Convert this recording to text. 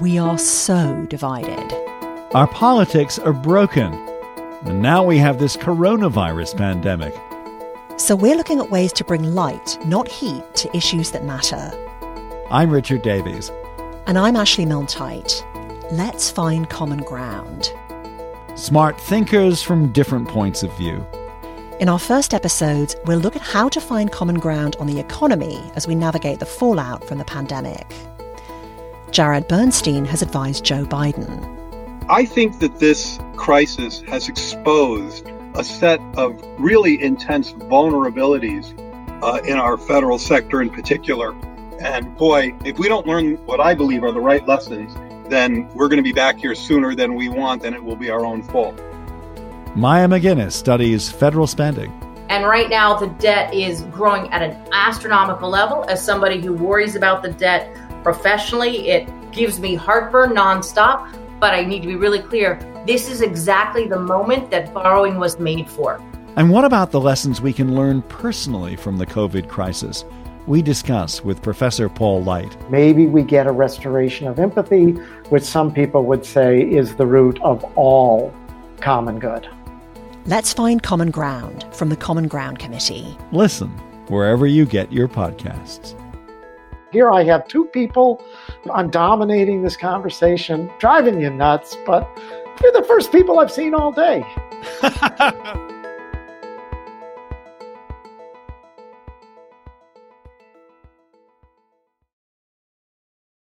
We are so divided. Our politics are broken. And now we have this coronavirus pandemic. So we're looking at ways to bring light, not heat, to issues that matter. I'm Richard Davies. And I'm Ashley Milne-Tyte. Let's find common ground. Smart thinkers from different points of view. In our first episodes, we'll look at how to find common ground on the economy as we navigate the fallout from the pandemic. Jared Bernstein has advised Joe Biden. I think that this crisis has exposed a set of really intense vulnerabilities uh, in our federal sector in particular. And boy, if we don't learn what I believe are the right lessons, then we're going to be back here sooner than we want, and it will be our own fault. Maya MacGuineas studies federal spending. And right now, the debt is growing at an astronomical level. As somebody who worries about the debt professionally, it gives me heartburn nonstop. But I need to be really clear this is exactly the moment that borrowing was made for. And what about the lessons we can learn personally from the COVID crisis? We discuss with Professor Paul Light. Maybe we get a restoration of empathy, which some people would say is the root of all common good. Let's find common ground from the Common Ground Committee. Listen wherever you get your podcasts. Here I have two people. I'm dominating this conversation, driving you nuts, but you're the first people I've seen all day.